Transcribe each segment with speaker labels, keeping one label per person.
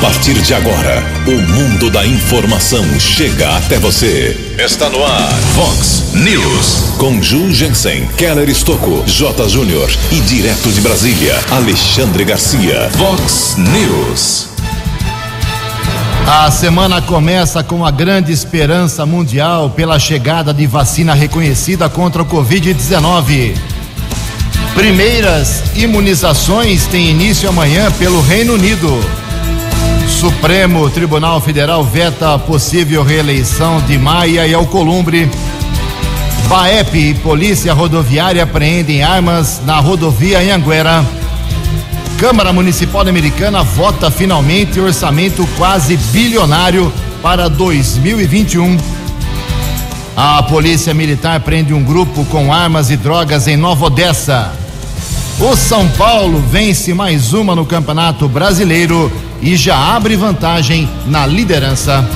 Speaker 1: partir de agora, o mundo da informação chega até você. Está no ar, Fox News. Com Ju Jensen, Keller Estocco, J. Júnior e direto de Brasília, Alexandre Garcia. Fox News.
Speaker 2: A semana começa com a grande esperança mundial pela chegada de vacina reconhecida contra o Covid-19. Primeiras imunizações têm início amanhã pelo Reino Unido. Supremo Tribunal Federal veta a possível reeleição de Maia e Alcolumbre. BAEP e Polícia Rodoviária apreendem armas na rodovia em Anguera. Câmara Municipal Americana vota finalmente orçamento quase bilionário para 2021. A Polícia Militar prende um grupo com armas e drogas em Nova Odessa. O São Paulo vence mais uma no Campeonato Brasileiro e já abre vantagem na liderança.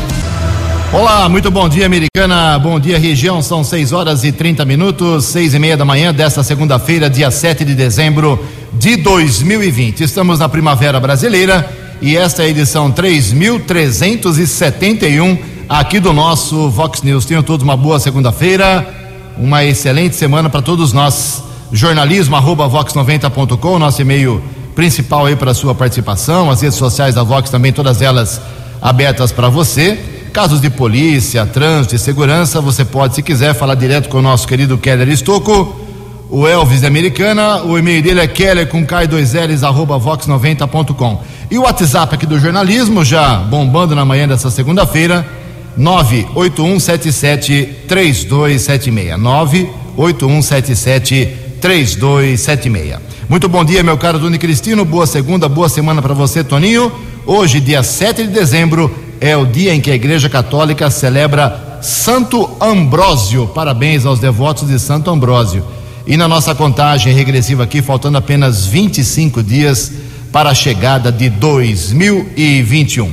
Speaker 2: Olá, muito bom dia, Americana. Bom dia, região. São 6 horas e 30 minutos, seis e meia da manhã desta segunda-feira, dia 7 de dezembro de 2020. Estamos na Primavera Brasileira e esta é a edição 3371 aqui do nosso Vox News. Tenham todos uma boa segunda-feira, uma excelente semana para todos nós. Jornalismo arroba vox90.com, nosso e-mail principal aí para a sua participação, as redes sociais da Vox também, todas elas abertas para você. Casos de polícia, trânsito e segurança, você pode, se quiser, falar direto com o nosso querido Keller Estocco, o Elvis da Americana, o e-mail dele é keller com k2ls arroba vox90.com. E o WhatsApp aqui do jornalismo, já bombando na manhã dessa segunda-feira, 981773276. 981773276. Muito bom dia, meu caro Doni Cristino. Boa segunda, boa semana para você, Toninho. Hoje, dia 7 de dezembro, é o dia em que a Igreja Católica celebra Santo Ambrósio. Parabéns aos devotos de Santo Ambrósio. E na nossa contagem regressiva aqui, faltando apenas 25 dias para a chegada de 2021.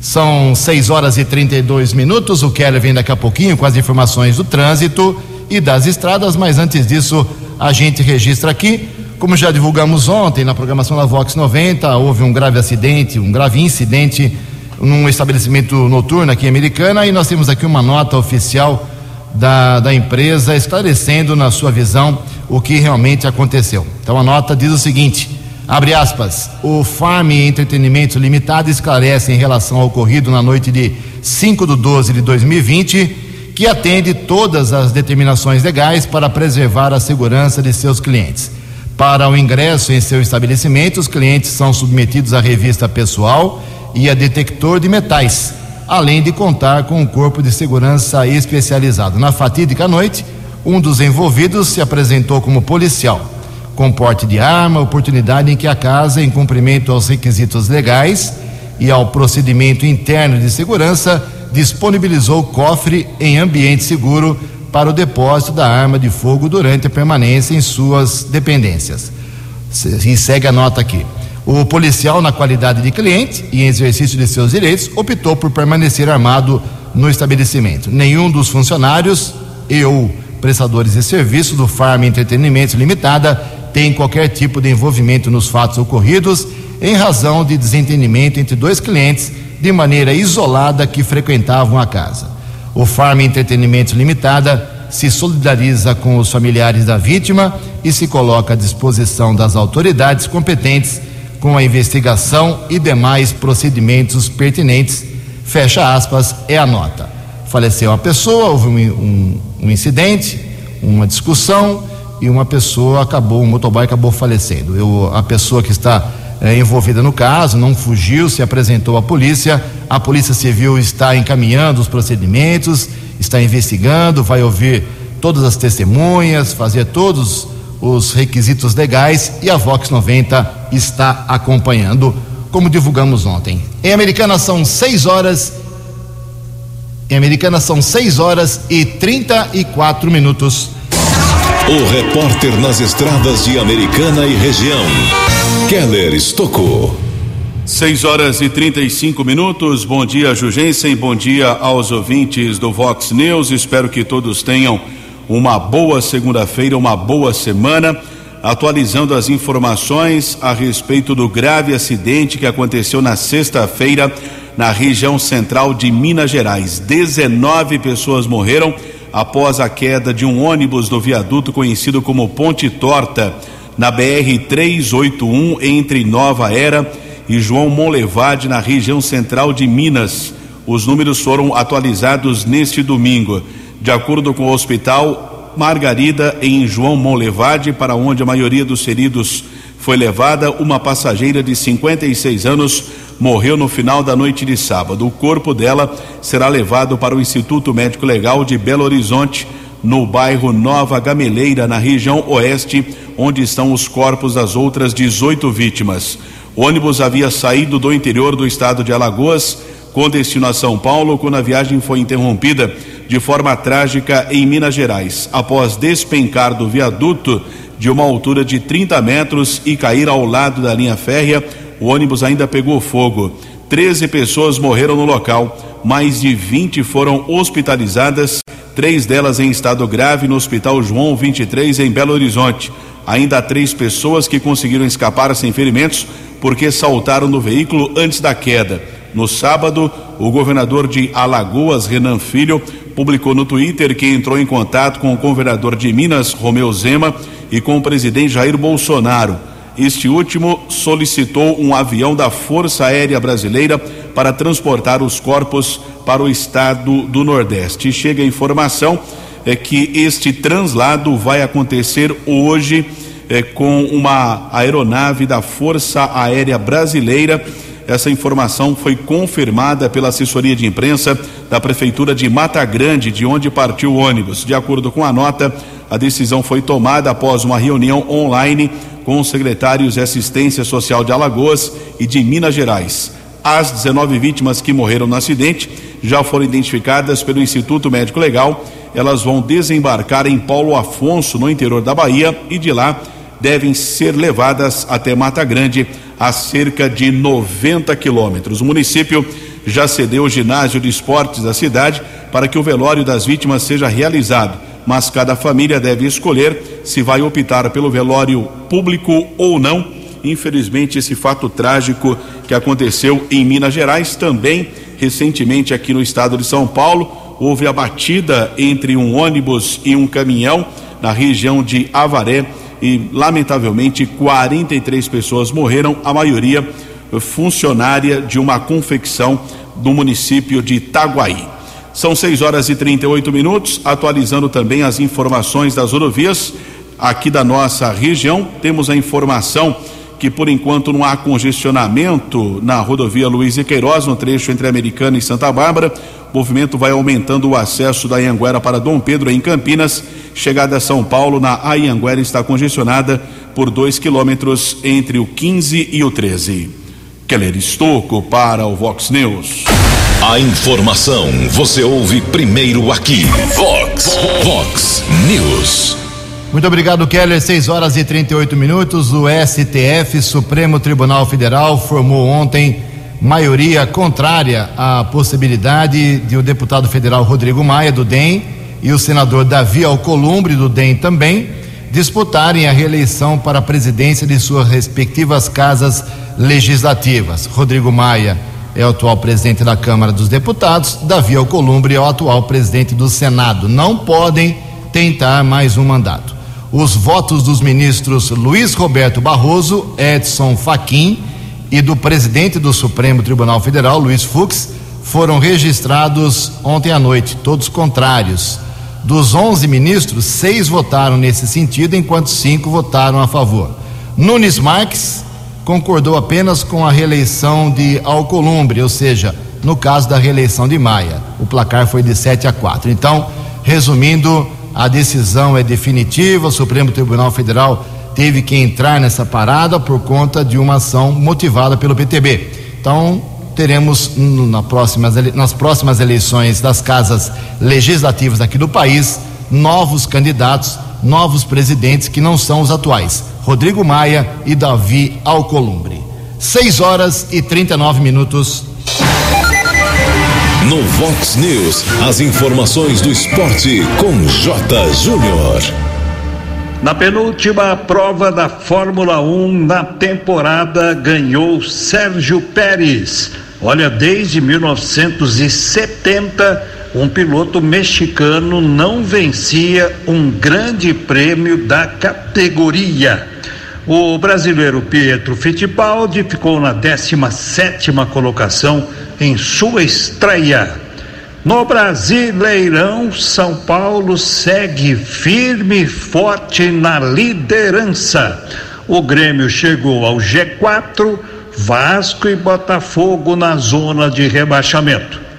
Speaker 2: São 6 horas e 32 minutos. O Keller vem daqui a pouquinho com as informações do trânsito e das estradas, mas antes disso, a gente registra aqui como já divulgamos ontem na programação da Vox 90, houve um grave acidente, um grave incidente num estabelecimento noturno aqui em Americana e nós temos aqui uma nota oficial da, da empresa esclarecendo na sua visão o que realmente aconteceu. Então a nota diz o seguinte: abre aspas, o Farm Entretenimento Limitado esclarece em relação ao ocorrido na noite de 5 de 12 de 2020 que atende todas as determinações legais para preservar a segurança de seus clientes. Para o ingresso em seu estabelecimento, os clientes são submetidos à revista pessoal e a detector de metais, além de contar com um corpo de segurança especializado. Na fatídica noite, um dos envolvidos se apresentou como policial, com porte de arma, oportunidade em que a casa, em cumprimento aos requisitos legais e ao procedimento interno de segurança, disponibilizou o cofre em ambiente seguro para o depósito da arma de fogo durante a permanência em suas dependências. E segue a nota aqui. O policial, na qualidade de cliente e em exercício de seus direitos, optou por permanecer armado no estabelecimento. Nenhum dos funcionários e ou prestadores de serviço do Farm Entretenimento Limitada tem qualquer tipo de envolvimento nos fatos ocorridos em razão de desentendimento entre dois clientes de maneira isolada que frequentavam a casa. O Farm Entretenimento Limitada se solidariza com os familiares da vítima e se coloca à disposição das autoridades competentes com a investigação e demais procedimentos pertinentes. Fecha aspas, é a nota. Faleceu uma pessoa, houve um, um, um incidente, uma discussão e uma pessoa acabou, um motoboy acabou falecendo. Eu, a pessoa que está é, envolvida no caso não fugiu, se apresentou à polícia. A Polícia Civil está encaminhando os procedimentos, está investigando, vai ouvir todas as testemunhas, fazer todos os requisitos legais e a Vox 90 está acompanhando, como divulgamos ontem. Em Americana são 6 horas. Em Americana são 6 horas e 34 minutos.
Speaker 1: O repórter nas estradas de Americana e região, Keller Estocou.
Speaker 3: 6 horas e 35 minutos. Bom dia, Jugensen. Bom dia aos ouvintes do Vox News. Espero que todos tenham uma boa segunda-feira, uma boa semana. atualizando as informações a respeito do grave acidente que aconteceu na sexta-feira na região central de Minas Gerais. 19 pessoas morreram após a queda de um ônibus do viaduto conhecido como Ponte Torta, na BR 381 entre Nova Era e João Monlevade, na região central de Minas. Os números foram atualizados neste domingo. De acordo com o hospital Margarida, em João Monlevade, para onde a maioria dos feridos foi levada, uma passageira de 56 anos morreu no final da noite de sábado. O corpo dela será levado para o Instituto Médico Legal de Belo Horizonte, no bairro Nova Gameleira, na região oeste, onde estão os corpos das outras 18 vítimas. O ônibus havia saído do interior do estado de Alagoas com destino a São Paulo, quando a viagem foi interrompida de forma trágica em Minas Gerais, após despencar do viaduto de uma altura de 30 metros e cair ao lado da linha férrea. O ônibus ainda pegou fogo. 13 pessoas morreram no local, mais de 20 foram hospitalizadas, três delas em estado grave no Hospital João 23 em Belo Horizonte. Ainda há três pessoas que conseguiram escapar sem ferimentos porque saltaram no veículo antes da queda. No sábado, o governador de Alagoas, Renan Filho, publicou no Twitter que entrou em contato com o governador de Minas, Romeu Zema, e com o presidente Jair Bolsonaro. Este último solicitou um avião da Força Aérea Brasileira para transportar os corpos para o estado do Nordeste. Chega a informação é que este translado vai acontecer hoje é, com uma aeronave da Força Aérea Brasileira essa informação foi confirmada pela assessoria de imprensa da Prefeitura de Mata Grande, de onde partiu o ônibus. De acordo com a nota, a decisão foi tomada após uma reunião online com os secretários de Assistência Social de Alagoas e de Minas Gerais. As 19 vítimas que morreram no acidente já foram identificadas pelo Instituto Médico Legal. Elas vão desembarcar em Paulo Afonso, no interior da Bahia, e de lá devem ser levadas até Mata Grande a cerca de 90 quilômetros. O município já cedeu o ginásio de esportes da cidade para que o velório das vítimas seja realizado, mas cada família deve escolher se vai optar pelo velório público ou não. Infelizmente, esse fato trágico que aconteceu em Minas Gerais, também recentemente aqui no estado de São Paulo, houve a batida entre um ônibus e um caminhão na região de Avaré e, lamentavelmente, 43 pessoas morreram, a maioria funcionária de uma confecção do município de Itaguaí. São 6 horas e 38 minutos, atualizando também as informações das rodovias aqui da nossa região. Temos a informação que por enquanto não há congestionamento na rodovia Luiz e Queiroz, no trecho entre Americana e Santa Bárbara. O movimento vai aumentando o acesso da Anhanguera para Dom Pedro em Campinas. Chegada a São Paulo, na Anhanguera está congestionada por dois quilômetros entre o 15 e o 13. Keller Estocco para o Vox News.
Speaker 1: A informação você ouve primeiro aqui. Vox, Vox News.
Speaker 2: Muito obrigado, Keller. 6 horas e 38 minutos. O STF, Supremo Tribunal Federal, formou ontem maioria contrária à possibilidade de o deputado federal Rodrigo Maia, do DEM, e o senador Davi Alcolumbre, do DEM também, disputarem a reeleição para a presidência de suas respectivas casas legislativas. Rodrigo Maia é o atual presidente da Câmara dos Deputados, Davi Alcolumbre é o atual presidente do Senado. Não podem tentar mais um mandato os votos dos ministros Luiz Roberto Barroso, Edson Fachin e do presidente do Supremo Tribunal Federal, Luiz Fux, foram registrados ontem à noite, todos contrários. Dos 11 ministros, seis votaram nesse sentido, enquanto cinco votaram a favor. Nunes Marques concordou apenas com a reeleição de Alcolumbre, ou seja, no caso da reeleição de Maia. O placar foi de 7 a 4. Então, resumindo, a decisão é definitiva, o Supremo Tribunal Federal teve que entrar nessa parada por conta de uma ação motivada pelo PTB. Então, teremos na próximas, nas próximas eleições das casas legislativas aqui do país novos candidatos, novos presidentes que não são os atuais, Rodrigo Maia e Davi Alcolumbre. 6 horas e 39 minutos.
Speaker 1: No Vox News, as informações do esporte com J. Júnior.
Speaker 4: Na penúltima prova da Fórmula 1 na temporada ganhou Sérgio Pérez. Olha, desde 1970, um piloto mexicano não vencia um grande prêmio da categoria. O brasileiro Pietro Fittipaldi ficou na 17 colocação em sua estreia. No Brasileirão, São Paulo segue firme e forte na liderança. O Grêmio chegou ao G4, Vasco e Botafogo na zona de rebaixamento.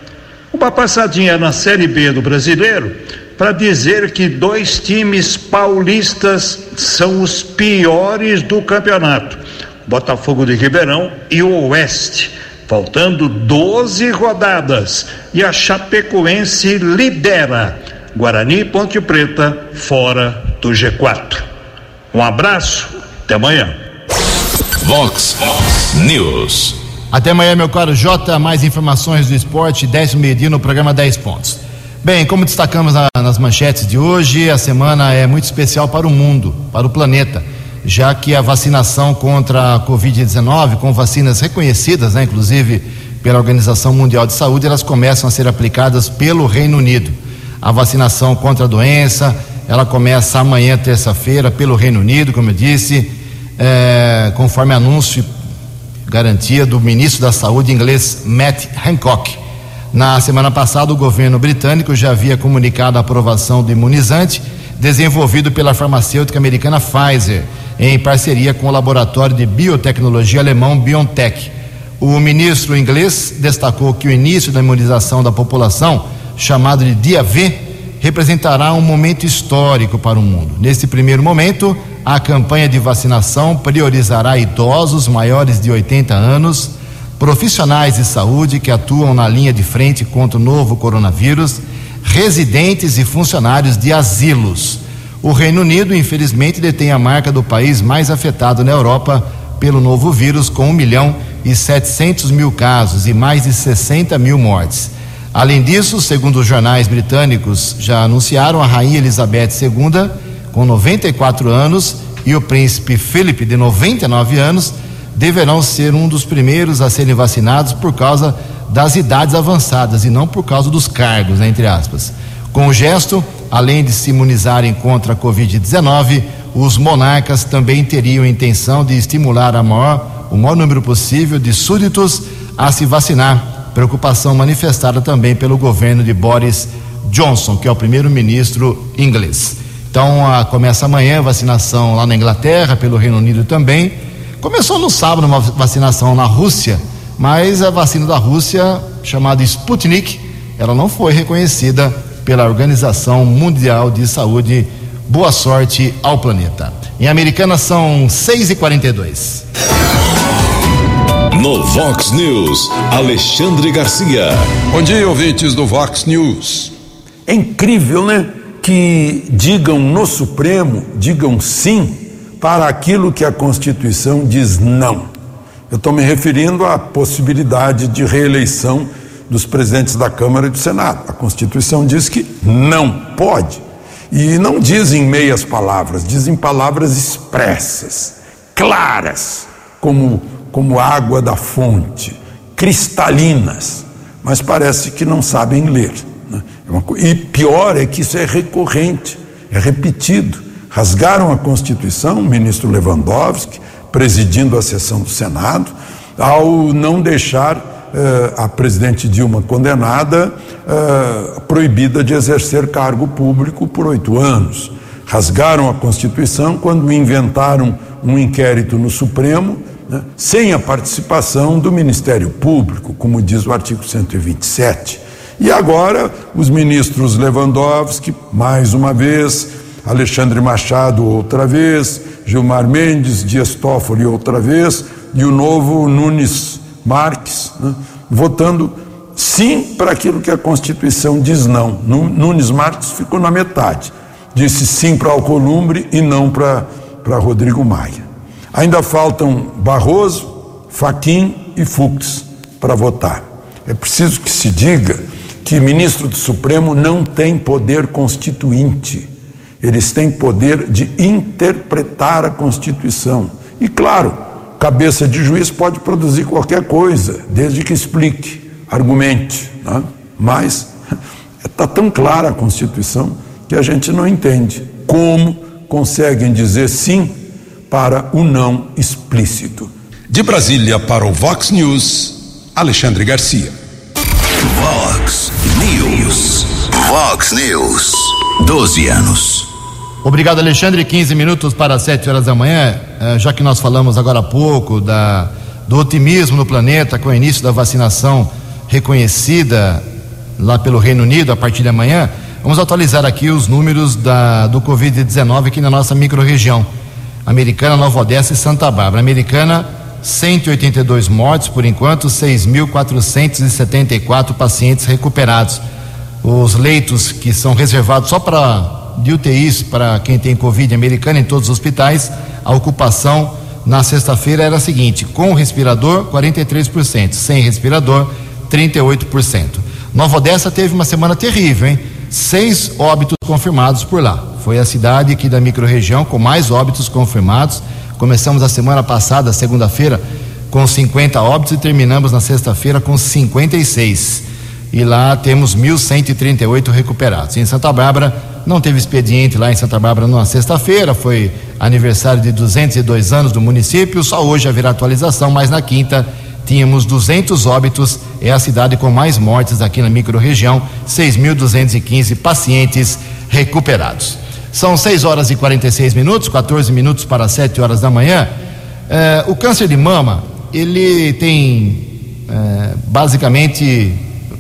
Speaker 4: Uma passadinha na Série B do Brasileiro para dizer que dois times paulistas são os piores do campeonato: Botafogo de Ribeirão e o Oeste Faltando 12 rodadas e a Chapecoense lidera. Guarani e Ponte Preta fora do G4. Um abraço, até amanhã.
Speaker 1: Vox News.
Speaker 2: Até amanhã, meu caro Jota. Mais informações do esporte, 10 meio-dia no programa 10 pontos. Bem, como destacamos na, nas manchetes de hoje, a semana é muito especial para o mundo, para o planeta já que a vacinação contra a Covid-19, com vacinas reconhecidas, né, inclusive pela Organização Mundial de Saúde, elas começam a ser aplicadas pelo Reino Unido. A vacinação contra a doença, ela começa amanhã, terça-feira, pelo Reino Unido, como eu disse, é, conforme anúncio, garantia do ministro da Saúde inglês Matt Hancock. Na semana passada, o governo britânico já havia comunicado a aprovação do imunizante desenvolvido pela farmacêutica americana Pfizer em parceria com o laboratório de biotecnologia alemão BioNTech. O ministro inglês destacou que o início da imunização da população, chamado de Dia V, representará um momento histórico para o mundo. Nesse primeiro momento, a campanha de vacinação priorizará idosos maiores de 80 anos, profissionais de saúde que atuam na linha de frente contra o novo coronavírus, residentes e funcionários de asilos o Reino Unido, infelizmente, detém a marca do país mais afetado na Europa pelo novo vírus, com 1 milhão e 700 mil casos e mais de 60 mil mortes. Além disso, segundo os jornais britânicos já anunciaram, a Rainha Elizabeth II, com 94 anos, e o príncipe Philip, de 99 anos, deverão ser um dos primeiros a serem vacinados por causa das idades avançadas e não por causa dos cargos, né, entre aspas. Com o gesto, além de se imunizarem contra a Covid-19, os monarcas também teriam intenção de estimular maior, o maior número possível de súditos a se vacinar. Preocupação manifestada também pelo governo de Boris Johnson, que é o primeiro-ministro inglês. Então, a, começa amanhã a vacinação lá na Inglaterra, pelo Reino Unido também. Começou no sábado uma vacinação na Rússia, mas a vacina da Rússia, chamada Sputnik, ela não foi reconhecida pela Organização Mundial de Saúde. Boa sorte ao planeta. Em Americana são 6 e 42
Speaker 1: No Vox News, Alexandre Garcia.
Speaker 5: Bom dia, ouvintes do Vox News. É incrível, né? Que digam no Supremo, digam sim para aquilo que a Constituição diz não. Eu estou me referindo à possibilidade de reeleição dos presidentes da Câmara e do Senado. A Constituição diz que não pode. E não dizem meias palavras, dizem palavras expressas, claras, como, como água da fonte, cristalinas, mas parece que não sabem ler. Né? É e pior é que isso é recorrente, é repetido. Rasgaram a Constituição, o ministro Lewandowski, presidindo a sessão do Senado, ao não deixar eh, a presidente Dilma condenada, eh, proibida de exercer cargo público por oito anos. Rasgaram a Constituição quando inventaram um inquérito no Supremo, né, sem a participação do Ministério Público, como diz o artigo 127. E agora, os ministros Lewandowski, mais uma vez, Alexandre Machado, outra vez, Gilmar Mendes, Dias Toffoli, outra vez, e o novo Nunes Marques, né, votando sim para aquilo que a Constituição diz não. Nunes Marques ficou na metade. Disse sim para Alcolumbre e não para, Rodrigo Maia. Ainda faltam Barroso, Faquim e Fux para votar. É preciso que se diga que ministro do Supremo não tem poder constituinte. Eles têm poder de interpretar a Constituição. E claro, cabeça de juiz pode produzir qualquer coisa, desde que explique, argumente. Né? Mas está tão clara a Constituição que a gente não entende como conseguem dizer sim para o não explícito.
Speaker 1: De Brasília para o Vox News, Alexandre Garcia.
Speaker 6: Vox News. Vox News. 12 anos.
Speaker 2: Obrigado, Alexandre. 15 minutos para 7 horas da manhã. Eh, já que nós falamos agora há pouco da, do otimismo no planeta com o início da vacinação reconhecida lá pelo Reino Unido a partir de amanhã, vamos atualizar aqui os números da, do Covid-19 aqui na nossa microrregião. Americana, Nova Odessa e Santa Bárbara. Americana, 182 mortes por enquanto, 6.474 pacientes recuperados. Os leitos que são reservados só para de UTIs para quem tem Covid americana em todos os hospitais, a ocupação na sexta-feira era a seguinte: com respirador, 43%, sem respirador, 38%. Nova Odessa teve uma semana terrível, hein? Seis óbitos confirmados por lá. Foi a cidade aqui da microrregião com mais óbitos confirmados. Começamos a semana passada, segunda-feira, com 50 óbitos e terminamos na sexta-feira com 56. E lá temos 1.138 recuperados. Em Santa Bárbara, não teve expediente lá em Santa Bárbara na sexta-feira, foi aniversário de 202 anos do município. Só hoje haverá atualização, mas na quinta tínhamos 200 óbitos. É a cidade com mais mortes aqui na microrregião, 6.215 pacientes recuperados. São 6 horas e 46 minutos, 14 minutos para 7 horas da manhã. É, o câncer de mama, ele tem é, basicamente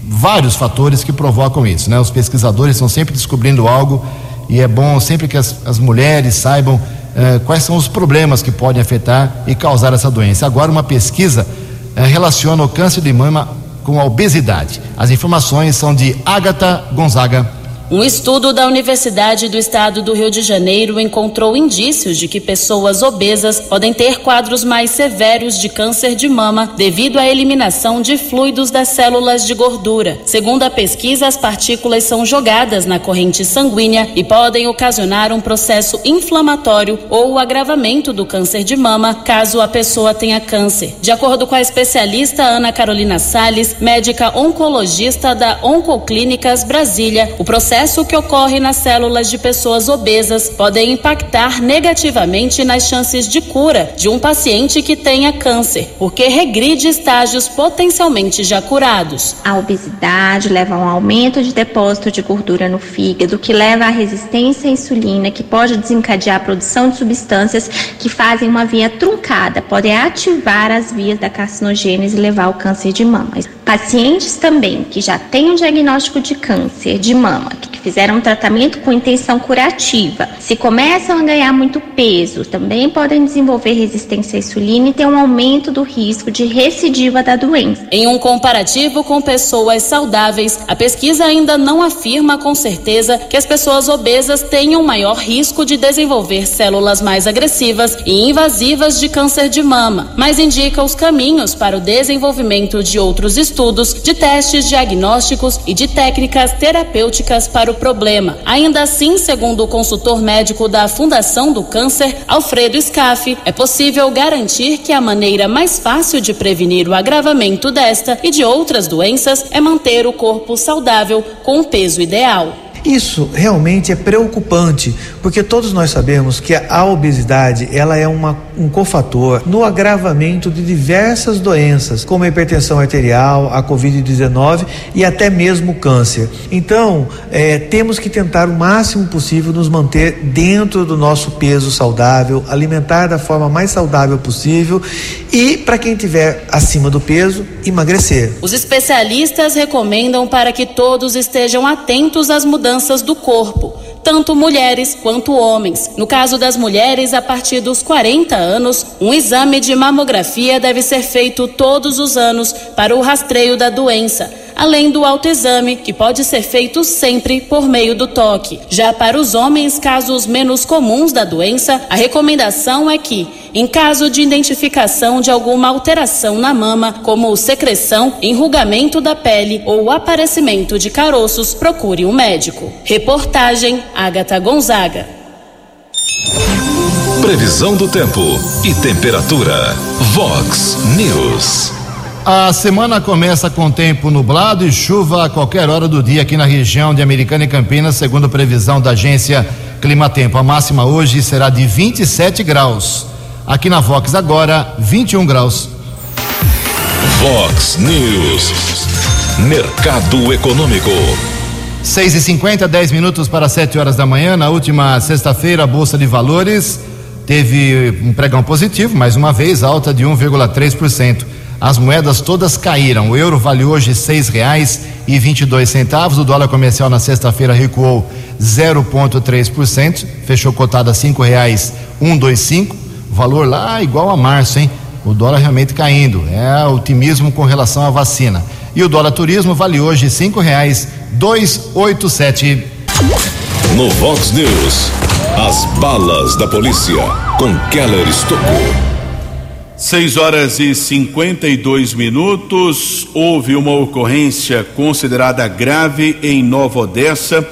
Speaker 2: vários fatores que provocam isso, né? Os pesquisadores estão sempre descobrindo algo e é bom sempre que as, as mulheres saibam eh, quais são os problemas que podem afetar e causar essa doença. Agora, uma pesquisa relaciona o câncer de mama com a obesidade. As informações são de Agatha Gonzaga.
Speaker 7: Um estudo da Universidade do Estado do Rio de Janeiro encontrou indícios de que pessoas obesas podem ter quadros mais severos de câncer de mama devido à eliminação de fluidos das células de gordura. Segundo a pesquisa, as partículas são jogadas na corrente sanguínea e podem ocasionar um processo inflamatório ou o agravamento do câncer de mama caso a pessoa tenha câncer. De acordo com a especialista Ana Carolina Sales, médica oncologista da Oncoclínicas Brasília, o processo processo que ocorre nas células de pessoas obesas pode impactar negativamente nas chances de cura de um paciente que tenha câncer, porque regride estágios potencialmente já curados.
Speaker 8: A obesidade leva a um aumento de depósito de gordura no fígado, que leva à resistência à insulina, que pode desencadear a produção de substâncias que fazem uma via truncada, podem ativar as vias da carcinogênese e levar ao câncer de mama. Pacientes também que já têm um diagnóstico de câncer de mama, que fizeram um tratamento com intenção curativa, se começam a ganhar muito peso, também podem desenvolver resistência à insulina e ter um aumento do risco de recidiva da doença.
Speaker 7: Em um comparativo com pessoas saudáveis, a pesquisa ainda não afirma com certeza que as pessoas obesas tenham maior risco de desenvolver células mais agressivas e invasivas de câncer de mama, mas indica os caminhos para o desenvolvimento de outros estudos, de testes diagnósticos e de técnicas terapêuticas para o problema. Ainda assim, segundo o consultor médico da Fundação do Câncer, Alfredo Scaff, é possível garantir que a maneira mais fácil de prevenir o agravamento desta e de outras doenças é manter o corpo saudável com o peso ideal.
Speaker 9: Isso realmente é preocupante, porque todos nós sabemos que a obesidade ela é uma, um cofator no agravamento de diversas doenças, como a hipertensão arterial, a Covid-19 e até mesmo o câncer. Então, é, temos que tentar o máximo possível nos manter dentro do nosso peso saudável, alimentar da forma mais saudável possível e, para quem tiver acima do peso, emagrecer.
Speaker 7: Os especialistas recomendam para que todos estejam atentos às mudanças mudanças do corpo, tanto mulheres quanto homens. No caso das mulheres, a partir dos 40 anos, um exame de mamografia deve ser feito todos os anos para o rastreio da doença. Além do autoexame, que pode ser feito sempre por meio do toque. Já para os homens, casos menos comuns da doença, a recomendação é que, em caso de identificação de alguma alteração na mama, como secreção, enrugamento da pele ou aparecimento de caroços, procure um médico. Reportagem Agatha Gonzaga.
Speaker 1: Previsão do tempo e temperatura. Vox News.
Speaker 2: A semana começa com tempo nublado e chuva a qualquer hora do dia aqui na região de Americana e Campinas, segundo previsão da agência Climatempo. A máxima hoje será de 27 graus. Aqui na Vox agora, 21 graus.
Speaker 1: Vox News. Mercado Econômico.
Speaker 2: 6 e 50 10 minutos para 7 horas da manhã. Na última sexta-feira, a Bolsa de Valores teve um pregão positivo, mais uma vez, alta de 1,3%. As moedas todas caíram. O euro vale hoje seis reais e vinte e dois centavos. O dólar comercial na sexta-feira recuou 0,3%, fechou cotado a cinco reais um dois cinco. Valor lá igual a março, hein? O dólar realmente caindo. É otimismo com relação à vacina. E o dólar turismo vale hoje cinco reais dois oito sete.
Speaker 1: No Vox News, as balas da polícia com Keller Estocou.
Speaker 3: 6 horas e 52 minutos. Houve uma ocorrência considerada grave em Nova Odessa.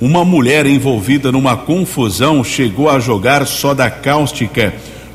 Speaker 3: Uma mulher envolvida numa confusão chegou a jogar soda cáustica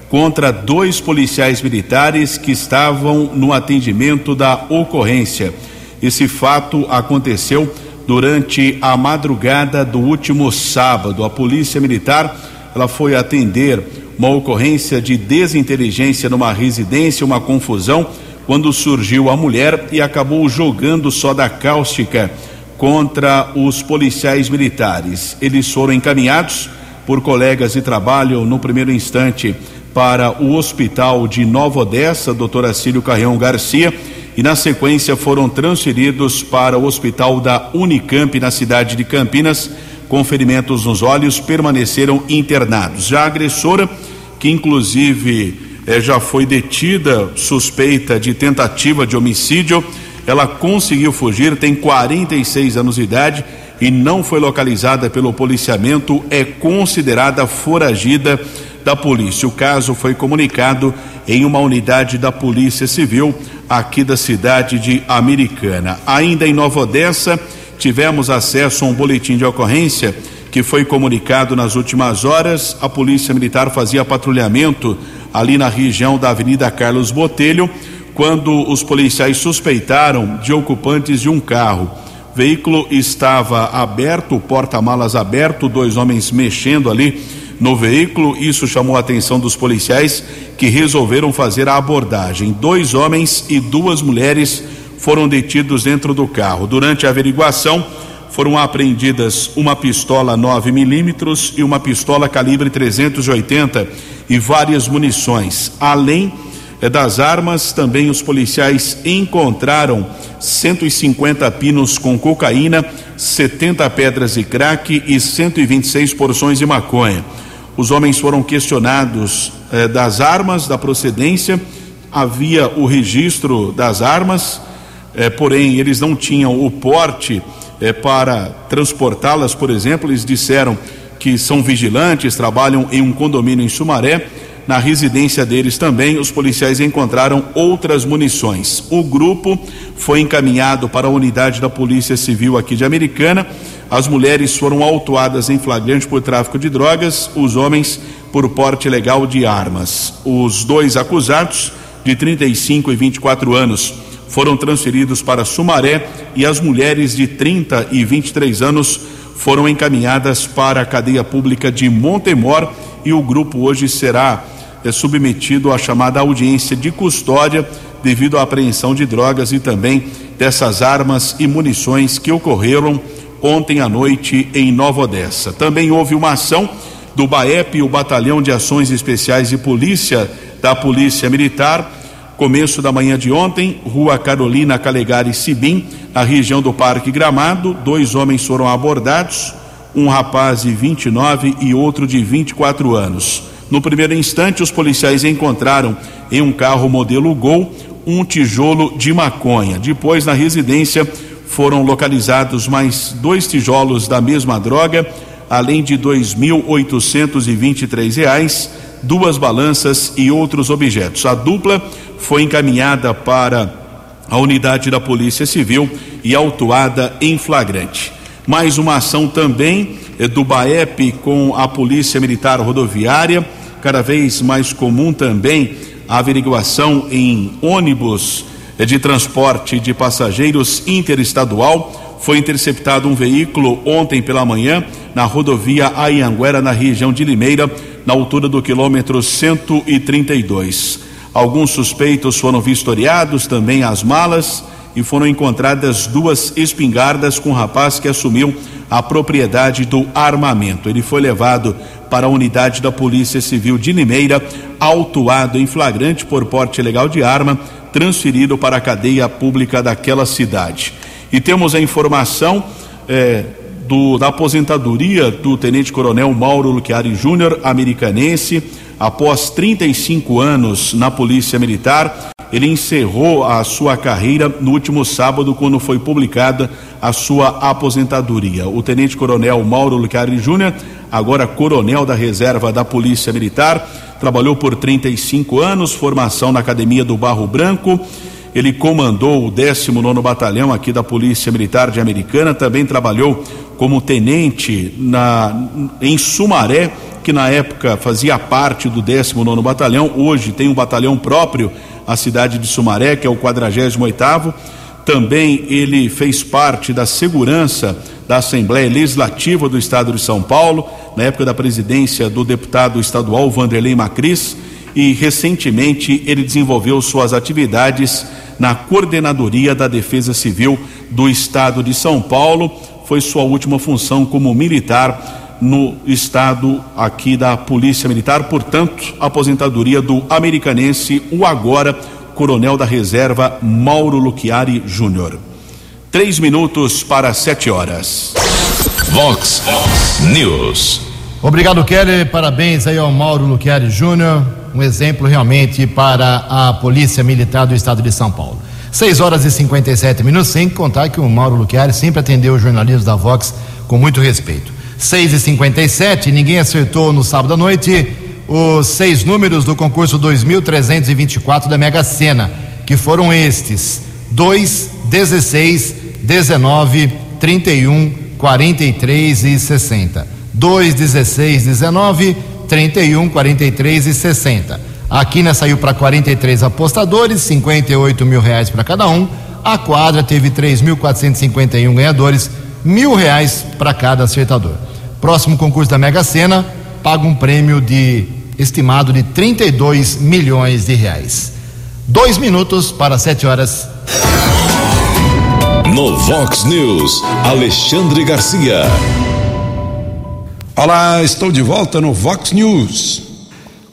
Speaker 3: contra dois policiais militares que estavam no atendimento da ocorrência. Esse fato aconteceu durante a madrugada do último sábado. A polícia militar ela foi atender uma ocorrência de desinteligência numa residência, uma confusão, quando surgiu a mulher e acabou jogando soda cáustica contra os policiais militares. Eles foram encaminhados por colegas de trabalho no primeiro instante para o hospital de Nova Odessa, Dr. Acílio Carreão Garcia, e na sequência foram transferidos para o hospital da Unicamp na cidade de Campinas com ferimentos nos olhos permaneceram internados. Já a agressora, que inclusive eh, já foi detida suspeita de tentativa de homicídio, ela conseguiu fugir, tem 46 anos de idade e não foi localizada pelo policiamento, é considerada foragida da polícia. O caso foi comunicado em uma unidade da Polícia Civil aqui da cidade de Americana. Ainda em Nova Odessa, tivemos acesso a um boletim de ocorrência que foi comunicado nas últimas horas. A Polícia Militar fazia patrulhamento ali na região da Avenida Carlos Botelho, quando os policiais suspeitaram de ocupantes de um carro. O veículo estava aberto, porta-malas aberto, dois homens mexendo ali no veículo. Isso chamou a atenção dos policiais que resolveram fazer a abordagem. Dois homens e duas mulheres foram detidos dentro do carro. Durante a averiguação, foram apreendidas uma pistola 9 milímetros e uma pistola calibre 380 e várias munições. Além eh, das armas, também os policiais encontraram 150 pinos com cocaína, 70 pedras de crack e 126 porções de maconha. Os homens foram questionados eh, das armas, da procedência, havia o registro das armas é, porém eles não tinham o porte é, para transportá-las, por exemplo, eles disseram que são vigilantes, trabalham em um condomínio em Sumaré. Na residência deles também, os policiais encontraram outras munições. O grupo foi encaminhado para a unidade da Polícia Civil aqui de Americana. As mulheres foram autuadas em flagrante por tráfico de drogas, os homens por porte ilegal de armas. Os dois acusados, de 35 e 24 anos, foram transferidos para Sumaré e as mulheres de 30 e 23 anos foram encaminhadas para a cadeia pública de Montemor e o grupo hoje será é, submetido à chamada audiência de custódia devido à apreensão de drogas e também dessas armas e munições que ocorreram ontem à noite em Nova Odessa. Também houve uma ação do BAEP, o Batalhão de Ações Especiais de Polícia da Polícia Militar, Começo da manhã de ontem, Rua Carolina Calegari Sibim, na região do Parque Gramado, dois homens foram abordados, um rapaz de 29 e outro de 24 anos. No primeiro instante, os policiais encontraram em um carro modelo Gol um tijolo de maconha. Depois, na residência, foram localizados mais dois tijolos da mesma droga, além de R$ 2.823, duas balanças e outros objetos. A dupla foi encaminhada para a unidade da Polícia Civil e autuada em flagrante. Mais uma ação também eh, do BAEP com a Polícia Militar Rodoviária, cada vez mais comum também a averiguação em ônibus eh, de transporte de passageiros interestadual. Foi interceptado um veículo ontem pela manhã na rodovia Ayanguera, na região de Limeira, na altura do quilômetro 132. Alguns suspeitos foram vistoriados, também as malas, e foram encontradas duas espingardas com o rapaz que assumiu a propriedade do armamento. Ele foi levado para a unidade da Polícia Civil de Limeira, autuado em flagrante por porte ilegal de arma, transferido para a cadeia pública daquela cidade. E temos a informação eh, do, da aposentadoria do Tenente Coronel Mauro Luchiari Júnior, americanense, após 35 anos na Polícia Militar. Ele encerrou a sua carreira no último sábado, quando foi publicada a sua aposentadoria. O Tenente Coronel Mauro Luchiari Júnior, agora coronel da reserva da Polícia Militar, trabalhou por 35 anos, formação na Academia do Barro Branco. Ele comandou o 19 Batalhão aqui da Polícia Militar de Americana, também trabalhou como tenente na, em Sumaré, que na época fazia parte do 19 Batalhão, hoje tem um batalhão próprio, a cidade de Sumaré, que é o 48º. Também ele fez parte da segurança da Assembleia Legislativa do Estado de São Paulo, na época da presidência do deputado estadual Vanderlei Macris, e recentemente ele desenvolveu suas atividades na Coordenadoria da Defesa Civil do Estado de São Paulo. Foi sua última função como militar no estado aqui da Polícia Militar, portanto, aposentadoria do americanense, o agora coronel da reserva Mauro Luchiari Júnior. Três minutos para sete horas.
Speaker 1: Vox News.
Speaker 2: Obrigado, Kelly. Parabéns aí ao Mauro Luchiari Júnior. Um exemplo realmente para a Polícia Militar do Estado de São Paulo. 6 horas e 57 minutos, sem contar que o Mauro Luchiari sempre atendeu os jornalistas da Vox com muito respeito. 6 e 57 ninguém acertou no sábado à noite os seis números do concurso 2324 da Mega Sena, que foram estes: 2, 16, 19, 31, 43 e 60. 2, 16, 19, 31, 43 e 60. A quina saiu para 43 apostadores, 58 mil reais para cada um. A quadra teve 3.451 ganhadores, mil reais para cada acertador. Próximo concurso da Mega Sena paga um prêmio de estimado de 32 milhões de reais. Dois minutos para sete horas.
Speaker 1: No Vox News, Alexandre Garcia.
Speaker 5: Olá, estou de volta no Vox News.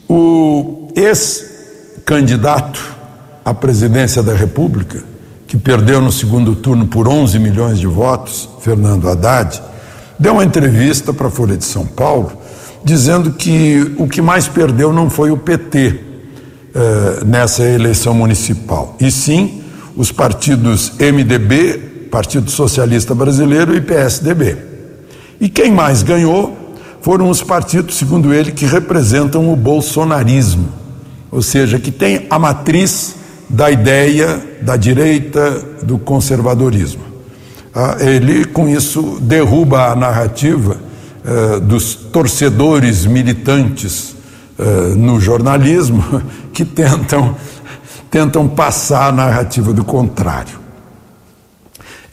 Speaker 5: O ex-candidato à presidência da República, que perdeu no segundo turno por 11 milhões de votos, Fernando Haddad, deu uma entrevista para a Folha de São Paulo dizendo que o que mais perdeu não foi o PT eh, nessa eleição municipal, e sim os partidos MDB, Partido Socialista Brasileiro e PSDB. E quem mais ganhou foram os partidos, segundo ele, que representam o bolsonarismo, ou seja, que tem a matriz da ideia da direita, do conservadorismo. Ah, ele, com isso, derruba a narrativa eh, dos torcedores militantes eh, no jornalismo que tentam, tentam passar a narrativa do contrário.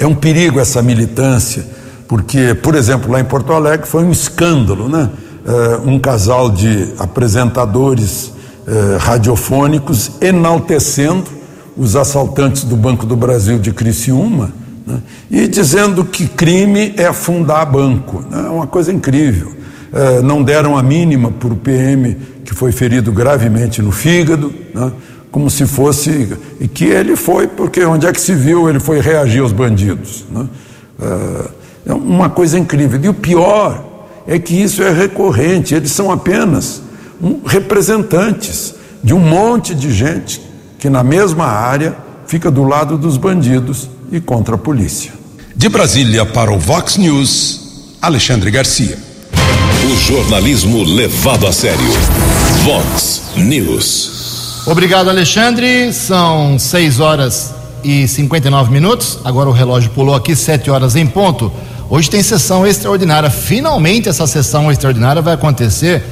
Speaker 5: É um perigo essa militância, porque, por exemplo, lá em Porto Alegre foi um escândalo, né? Eh, um casal de apresentadores radiofônicos enaltecendo os assaltantes do Banco do Brasil de Criciúma né? E dizendo que crime é fundar banco. É né? uma coisa incrível. É, não deram a mínima para o PM que foi ferido gravemente no fígado, né? como se fosse. E que ele foi, porque onde é que se viu ele foi reagir aos bandidos. Né? É, é uma coisa incrível. E o pior é que isso é recorrente, eles são apenas um, representantes de um monte de gente que na mesma área fica do lado dos bandidos e contra a polícia.
Speaker 1: De Brasília para o Vox News, Alexandre Garcia. O jornalismo levado a sério. Vox News.
Speaker 2: Obrigado, Alexandre. São 6 horas e 59 minutos. Agora o relógio pulou aqui, 7 horas em ponto. Hoje tem sessão extraordinária. Finalmente essa sessão extraordinária vai acontecer.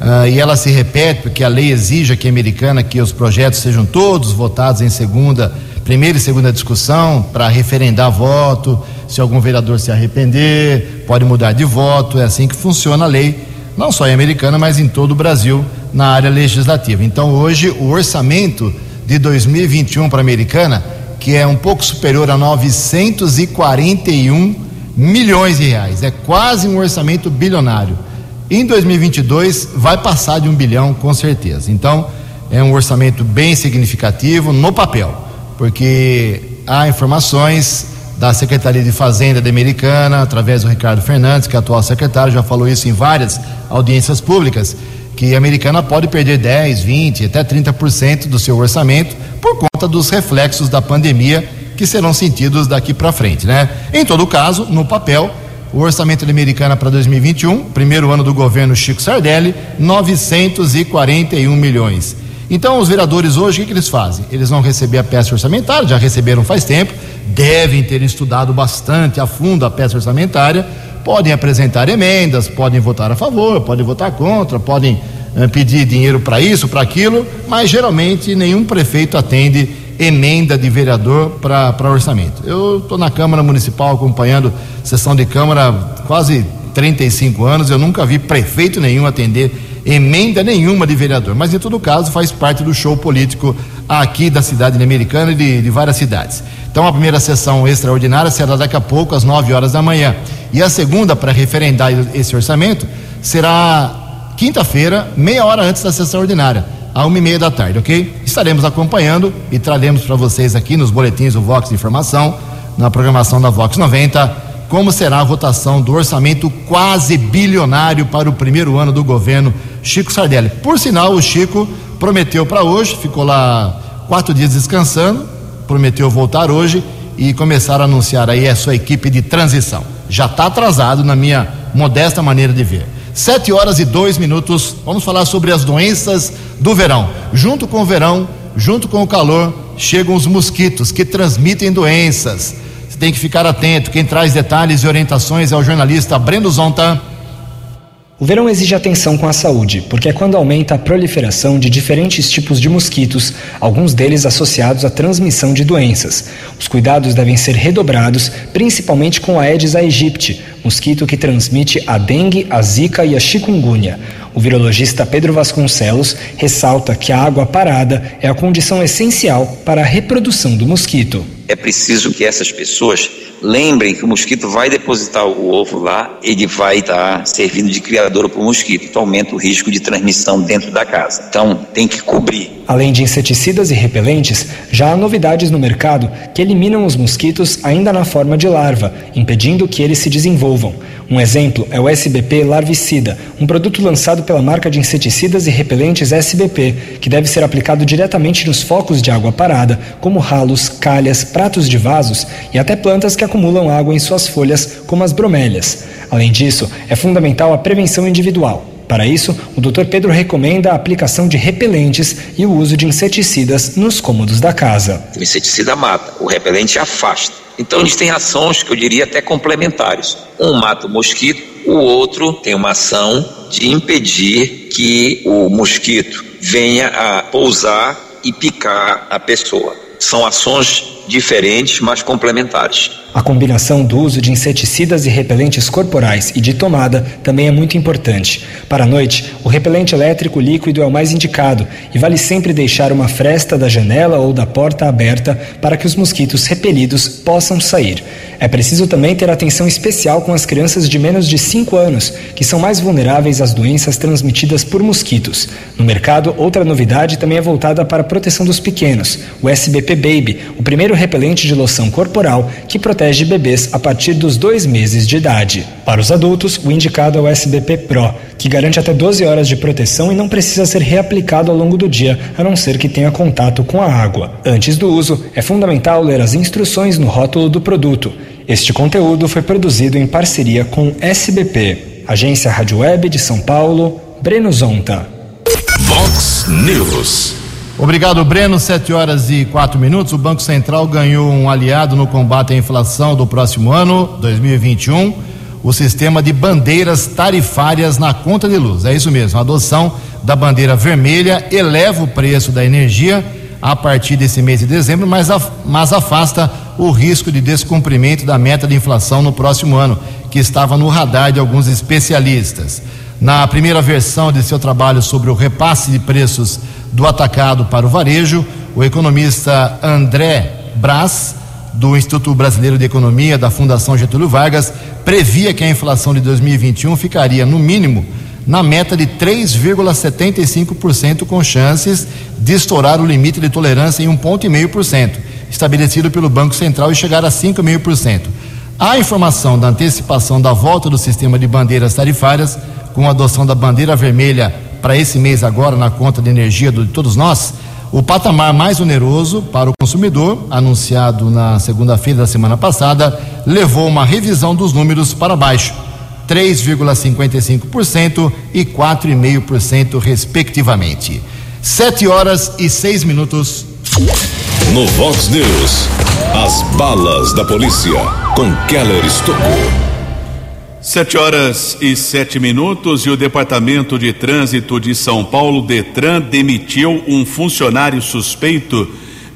Speaker 2: Uh, e ela se repete porque a lei exige aqui americana que os projetos sejam todos votados em segunda, primeira e segunda discussão para referendar voto. Se algum vereador se arrepender, pode mudar de voto. É assim que funciona a lei, não só em americana, mas em todo o Brasil na área legislativa. Então hoje o orçamento de 2021 para a americana, que é um pouco superior a 941 milhões de reais, é quase um orçamento bilionário em 2022 vai passar de um bilhão com certeza. Então é um orçamento bem significativo no papel, porque há informações da Secretaria de Fazenda da Americana, através do Ricardo Fernandes, que é atual secretário, já falou isso em várias audiências públicas, que a Americana pode perder 10, 20, até 30% do seu orçamento por conta dos reflexos da pandemia que serão sentidos daqui para frente, né? Em todo caso, no papel, o orçamento da Americana para 2021, primeiro ano do governo Chico Sardelli, 941 milhões. Então, os vereadores hoje, o que, que, eles fazem? Eles vão receber a peça orçamentária, já receberam faz tempo, devem ter estudado bastante a fundo a peça orçamentária, podem apresentar emendas, podem votar a favor, podem votar contra, podem eh, pedir dinheiro para isso, para aquilo, mas geralmente nenhum prefeito atende emenda de vereador para orçamento. Eu estou na Câmara Municipal acompanhando sessão de Câmara quase 35 anos, eu nunca vi prefeito nenhum atender emenda nenhuma de vereador, mas em todo caso faz parte do show político aqui da cidade americana e de, de várias cidades. Então a primeira sessão extraordinária será daqui a pouco, às 9 horas da manhã. E a segunda, para referendar esse orçamento, será quinta-feira, meia hora antes da sessão ordinária a uma e meia da tarde, ok? Estaremos acompanhando e traremos para vocês aqui nos boletins do Vox Informação, na programação da Vox 90, como será a votação do orçamento quase bilionário para o primeiro ano do governo Chico Sardelli. Por sinal, o Chico prometeu para hoje, ficou lá quatro dias descansando, prometeu voltar hoje e começar a anunciar aí a sua equipe de transição. Já está atrasado na minha modesta maneira de ver. Sete horas e dois minutos. Vamos falar sobre as doenças do verão. Junto com o verão, junto com o calor, chegam os mosquitos que transmitem doenças. Você tem que ficar atento. Quem traz detalhes e orientações é o jornalista Breno Zonta.
Speaker 10: O verão exige atenção com a saúde, porque é quando aumenta a proliferação de diferentes tipos de mosquitos, alguns deles associados à transmissão de doenças. Os cuidados devem ser redobrados, principalmente com a Aedes aegypti, mosquito que transmite a dengue, a zika e a chikungunya. O virologista Pedro Vasconcelos ressalta que a água parada é a condição essencial para a reprodução do mosquito.
Speaker 11: É preciso que essas pessoas Lembrem que o mosquito vai depositar o ovo lá, ele vai estar tá servindo de criador para o mosquito, então aumenta o risco de transmissão dentro da casa. Então tem que cobrir.
Speaker 10: Além de inseticidas e repelentes, já há novidades no mercado que eliminam os mosquitos ainda na forma de larva, impedindo que eles se desenvolvam. Um exemplo é o SBP larvicida, um produto lançado pela marca de inseticidas e repelentes SBP, que deve ser aplicado diretamente nos focos de água parada, como ralos, calhas, pratos de vasos e até plantas que acumulam água em suas folhas, como as bromélias. Além disso, é fundamental a prevenção individual. Para isso, o Dr. Pedro recomenda a aplicação de repelentes e o uso de inseticidas nos cômodos da casa.
Speaker 11: O inseticida mata, o repelente afasta. Então eles têm ações que eu diria até complementares. Um mata o mosquito, o outro tem uma ação de impedir que o mosquito venha a pousar e picar a pessoa. São ações diferentes, mas complementares.
Speaker 10: A combinação do uso de inseticidas e repelentes corporais e de tomada também é muito importante. Para a noite, o repelente elétrico líquido é o mais indicado e vale sempre deixar uma fresta da janela ou da porta aberta para que os mosquitos repelidos possam sair. É preciso também ter atenção especial com as crianças de menos de 5 anos, que são mais vulneráveis às doenças transmitidas por mosquitos. No mercado, outra novidade também é voltada para a proteção dos pequenos, o SBP Baby, o primeiro repelente de loção corporal que protege bebês a partir dos dois meses de idade. Para os adultos, o indicado é o SBP Pro, que garante até 12 horas de proteção e não precisa ser reaplicado ao longo do dia, a não ser que tenha contato com a água. Antes do uso, é fundamental ler as instruções no rótulo do produto. Este conteúdo foi produzido em parceria com SBP. Agência Rádio Web de São Paulo, Breno Zonta.
Speaker 1: Vox News.
Speaker 2: Obrigado, Breno. Sete horas e quatro minutos. O Banco Central ganhou um aliado no combate à inflação do próximo ano, 2021, o sistema de bandeiras tarifárias na conta de luz. É isso mesmo. A adoção da bandeira vermelha eleva o preço da energia a partir desse mês de dezembro, mas, mas afasta o risco de descumprimento da meta de inflação no próximo ano, que estava no radar de alguns especialistas. Na primeira versão de seu trabalho sobre o repasse de preços do atacado para o varejo, o economista André Brás, do Instituto Brasileiro de Economia da Fundação Getúlio Vargas, previa que a inflação de 2021 ficaria, no mínimo, na meta de 3,75%, com chances de estourar o limite de tolerância em 1,5%, estabelecido pelo Banco Central, e chegar a 5,5%. A informação da antecipação da volta do sistema de bandeiras tarifárias com a adoção da bandeira vermelha para esse mês agora na conta de energia de todos nós, o patamar mais oneroso para o consumidor, anunciado na segunda-feira da semana passada, levou uma revisão dos números para baixo, 3,55% e 4,5% respectivamente. Sete horas e seis minutos.
Speaker 1: No Vox News, as balas da polícia com Keller Estocou.
Speaker 3: Sete horas e sete minutos e o Departamento de Trânsito de São Paulo, Detran, demitiu um funcionário suspeito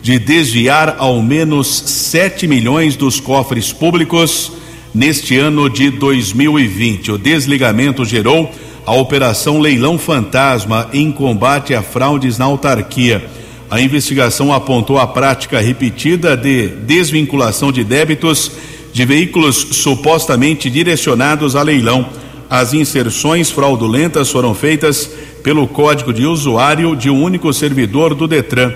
Speaker 3: de desviar ao menos 7 milhões dos cofres públicos neste ano de 2020. O desligamento gerou a Operação Leilão Fantasma em combate a fraudes na autarquia. A investigação apontou a prática repetida de desvinculação de débitos de veículos supostamente direcionados a leilão. As inserções fraudulentas foram feitas pelo código de usuário de um único servidor do Detran.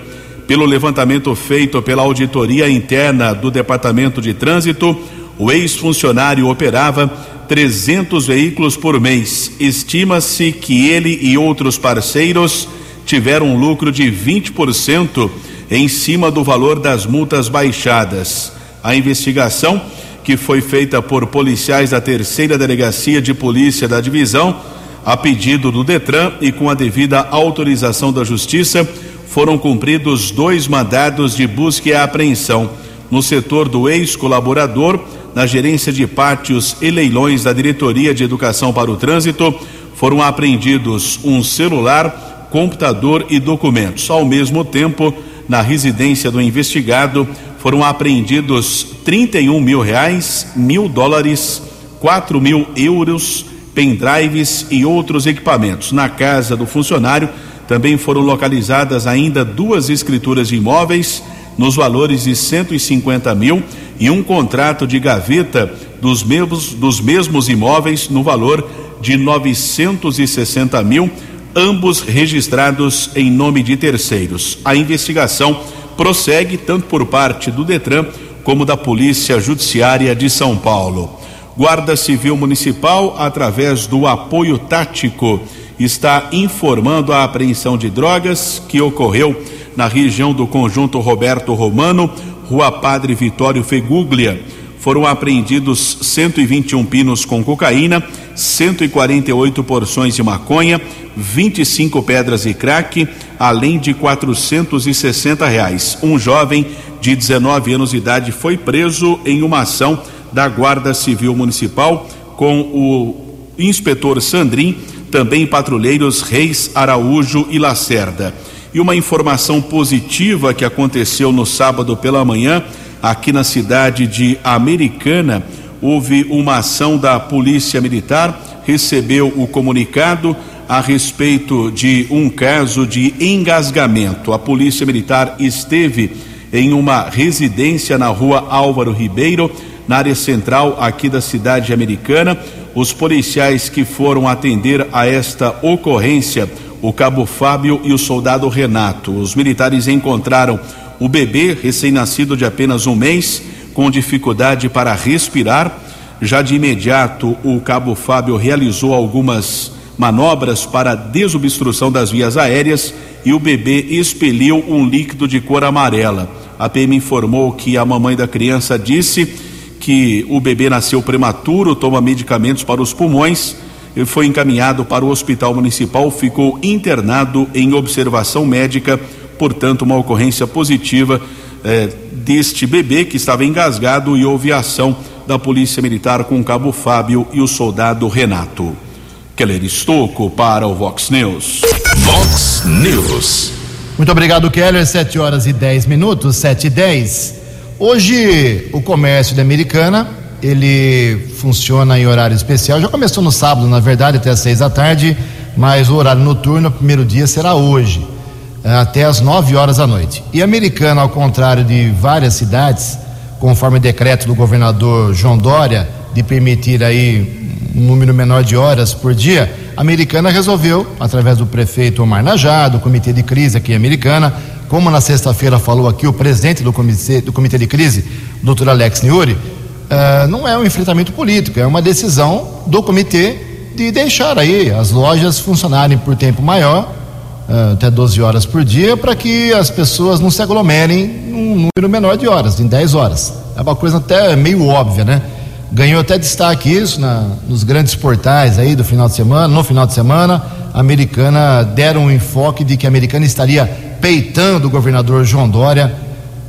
Speaker 3: Pelo levantamento feito pela auditoria interna do Departamento de Trânsito, o ex-funcionário operava 300 veículos por mês. Estima-se que ele e outros parceiros tiveram um lucro de 20% em cima do valor das multas baixadas. A investigação que foi feita por policiais da terceira delegacia de polícia da divisão, a pedido do Detran e com a devida autorização da Justiça, foram cumpridos dois mandados de busca e apreensão no setor do ex-colaborador, na gerência de pátios e leilões da Diretoria de Educação para o Trânsito, foram apreendidos um celular, computador e documentos. Ao mesmo tempo, na residência do investigado, foram apreendidos 31 mil reais, mil dólares, 4 mil euros, pendrives e outros equipamentos. Na casa do funcionário também foram localizadas ainda duas escrituras de imóveis nos valores de 150 mil e um contrato de gaveta dos mesmos, dos mesmos imóveis no valor de 960 mil, ambos registrados em nome de terceiros. A investigação prossegue tanto por parte do Detran como da Polícia Judiciária de São Paulo. Guarda Civil Municipal, através do apoio tático, está informando a apreensão de drogas que ocorreu na região do conjunto Roberto Romano, Rua Padre Vitório Feguglia. Foram apreendidos 121 pinos com cocaína, 148 porções de maconha, 25 pedras de crack, além de 460 reais. Um jovem de 19 anos de idade foi preso em uma ação da Guarda Civil Municipal com o inspetor Sandrin, também patrulheiros Reis Araújo e Lacerda. E uma informação positiva que aconteceu no sábado pela manhã, aqui na cidade de Americana, houve uma ação da Polícia Militar, recebeu o comunicado a respeito de um caso de engasgamento. A Polícia Militar esteve em uma residência na rua Álvaro Ribeiro, na área central aqui da cidade americana. Os policiais que foram atender a esta ocorrência, o cabo Fábio e o soldado Renato. Os militares encontraram O bebê, recém-nascido de apenas um mês, com dificuldade para respirar, já de imediato o cabo Fábio realizou algumas manobras para desobstrução das vias aéreas e o bebê expeliu um líquido de cor amarela. A PM informou que a mamãe da criança disse que o bebê nasceu prematuro, toma medicamentos para os pulmões e foi encaminhado para o hospital municipal, ficou internado em observação médica, portanto, uma ocorrência positiva eh, deste bebê que estava engasgado e houve ação da Polícia Militar com o cabo Fábio e o soldado Renato. Keller Estocco para o Vox News.
Speaker 1: Vox News.
Speaker 2: Muito obrigado, Keller. 7 horas e 10 minutos, 7 e 10. Hoje, o comércio da Americana, ele funciona em horário especial. Já começou no sábado, na verdade, até às 6 da tarde, mas o horário noturno, o primeiro dia, será hoje, até às 9 horas da noite. E Americana, ao contrário de várias cidades, conforme decreto do governador João Dória, de permitir aí um número menor de horas por dia, a Americana resolveu, através do prefeito Omar Najá, do Comitê de Crise aqui em Americana, como na sexta-feira falou aqui o presidente do Comitê, do comitê de Crise, doutor Alex Niuri, uh, não é um enfrentamento político, é uma decisão do comitê de deixar aí as lojas funcionarem por tempo maior, uh, até 12 horas por dia, para que as pessoas não se aglomerem num número menor de horas, em 10 horas. É uma coisa até meio óbvia, né? ganhou até destaque isso na, nos grandes portais aí do final de semana. No final de semana, a americana deram um enfoque de que a americana estaria peitando o governador João Dória.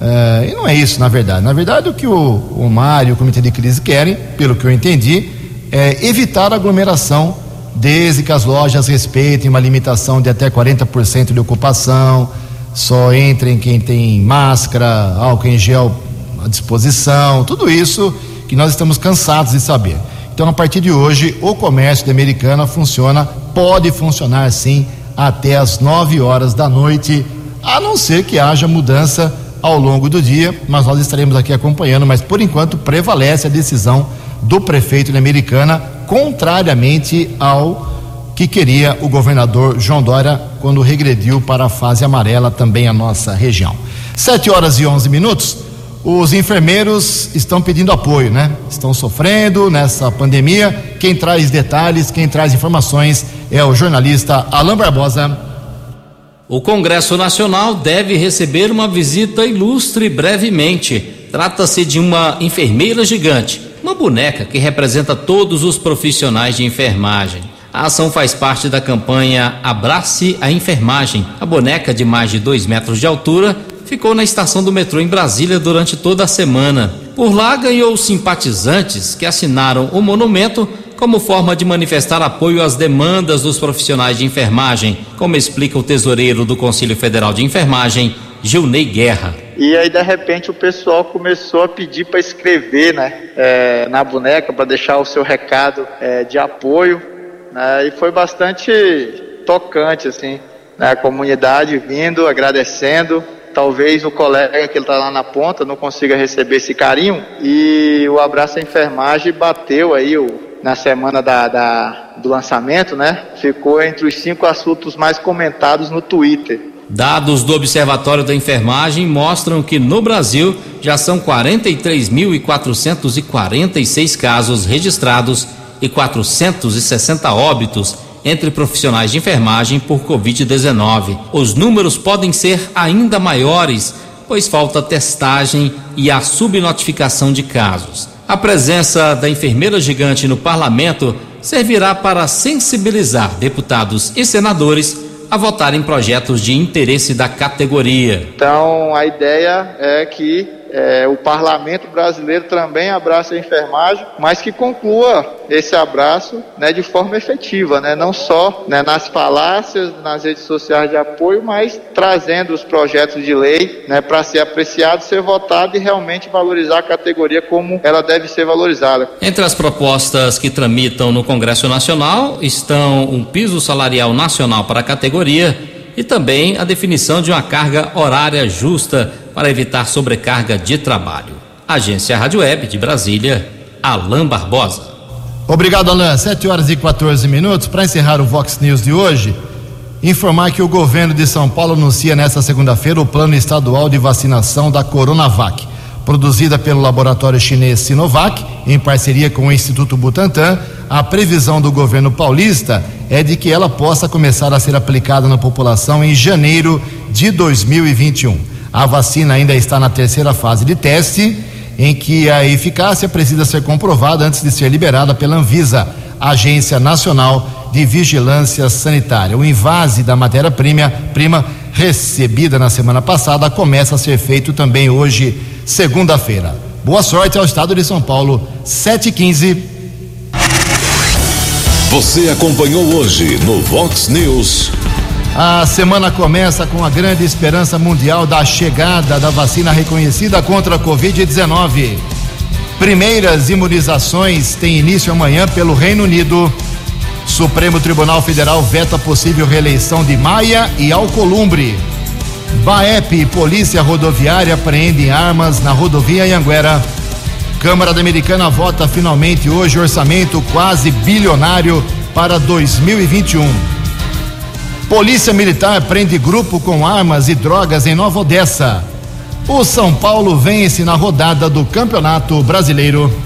Speaker 2: Uh, e não é isso, na verdade. Na verdade, o que o, o Mário e o Comitê de Crise querem, pelo que eu entendi, é evitar aglomeração, desde que as lojas respeitem uma limitação de até 40% de ocupação, só entrem quem tem máscara, álcool em gel à disposição, tudo isso que nós estamos cansados de saber. Então, a partir de hoje, o comércio de Americana funciona, pode funcionar sim até as 9 horas da noite, a não ser que haja mudança ao longo do dia, mas nós estaremos aqui acompanhando, mas por enquanto prevalece a decisão do prefeito de Americana, contrariamente ao que queria o governador João Dória quando regrediu para a fase amarela também a nossa região. 7 horas e 11 minutos. Os enfermeiros estão pedindo apoio, né? Estão sofrendo nessa pandemia. Quem traz detalhes, quem traz informações é o jornalista Alain Barbosa.
Speaker 12: O Congresso Nacional deve receber uma visita ilustre brevemente. Trata-se de uma enfermeira gigante, uma boneca que representa todos os profissionais de enfermagem. A ação faz parte da campanha Abrace a Enfermagem. A boneca de mais de dois metros de altura ficou na estação do metrô em Brasília durante toda a semana. Por lá ganhou simpatizantes que assinaram o monumento como forma de manifestar apoio às demandas dos profissionais de enfermagem, como explica o tesoureiro do Conselho Federal de Enfermagem, Gilney Guerra.
Speaker 13: E aí, de repente, o pessoal começou a pedir para escrever né, é, na boneca, para deixar o seu recado é, de apoio. Né, e foi bastante tocante, assim, né, a comunidade vindo, agradecendo talvez o colega que está lá na ponta não consiga receber esse carinho. E o abraço à enfermagem bateu aí o, na semana da, da, do lançamento, né? Ficou entre os cinco assuntos mais comentados no Twitter.
Speaker 12: Dados do Observatório da Enfermagem mostram que no Brasil já são 43.446 casos registrados e 460 óbitos entre profissionais de enfermagem por Covid-19. Os números podem ser ainda maiores, pois falta testagem e a subnotificação de casos. A presença da enfermeira gigante no parlamento servirá para sensibilizar deputados e senadores a votar em projetos de interesse da categoria.
Speaker 13: Então, a ideia é que é, o parlamento brasileiro também abraça a enfermagem, mas que conclua esse abraço né, de forma efetiva, né, não só né, nas falácias, nas redes sociais de apoio, mas trazendo os projetos de lei né, para ser apreciado, ser votado e realmente valorizar a categoria como ela deve ser valorizada.
Speaker 12: Entre as propostas que tramitam no Congresso Nacional estão um piso salarial nacional para a categoria e também a definição de uma carga horária justa para evitar sobrecarga de trabalho. Agência Rádio Web de Brasília, Alain Barbosa.
Speaker 2: Obrigado, Alain. 7 horas e 14 minutos. Para encerrar o Vox News de hoje, informar que o governo de São Paulo anuncia nesta segunda-feira o plano estadual de vacinação da Coronavac. Produzida pelo laboratório chinês Sinovac, em parceria com o Instituto Butantan, a previsão do governo paulista é de que ela possa começar a ser aplicada na população em janeiro de 2021. A vacina ainda está na terceira fase de teste, em que a eficácia precisa ser comprovada antes de ser liberada pela Anvisa, Agência Nacional de Vigilância Sanitária. O invase da matéria-prima prima recebida na semana passada começa a ser feito também hoje, segunda-feira. Boa sorte ao estado de São Paulo, 715.
Speaker 1: Você acompanhou hoje no Vox News.
Speaker 2: A semana começa com a grande esperança mundial da chegada da vacina reconhecida contra a Covid-19. Primeiras imunizações têm início amanhã pelo Reino Unido. Supremo Tribunal Federal veta possível reeleição de Maia e Alcolumbre. BAEP Polícia Rodoviária apreendem armas na rodovia Anhanguera. Câmara da Americana vota finalmente hoje orçamento quase bilionário para 2021. Polícia Militar prende grupo com armas e drogas em Nova Odessa. O São Paulo vence na rodada do Campeonato Brasileiro.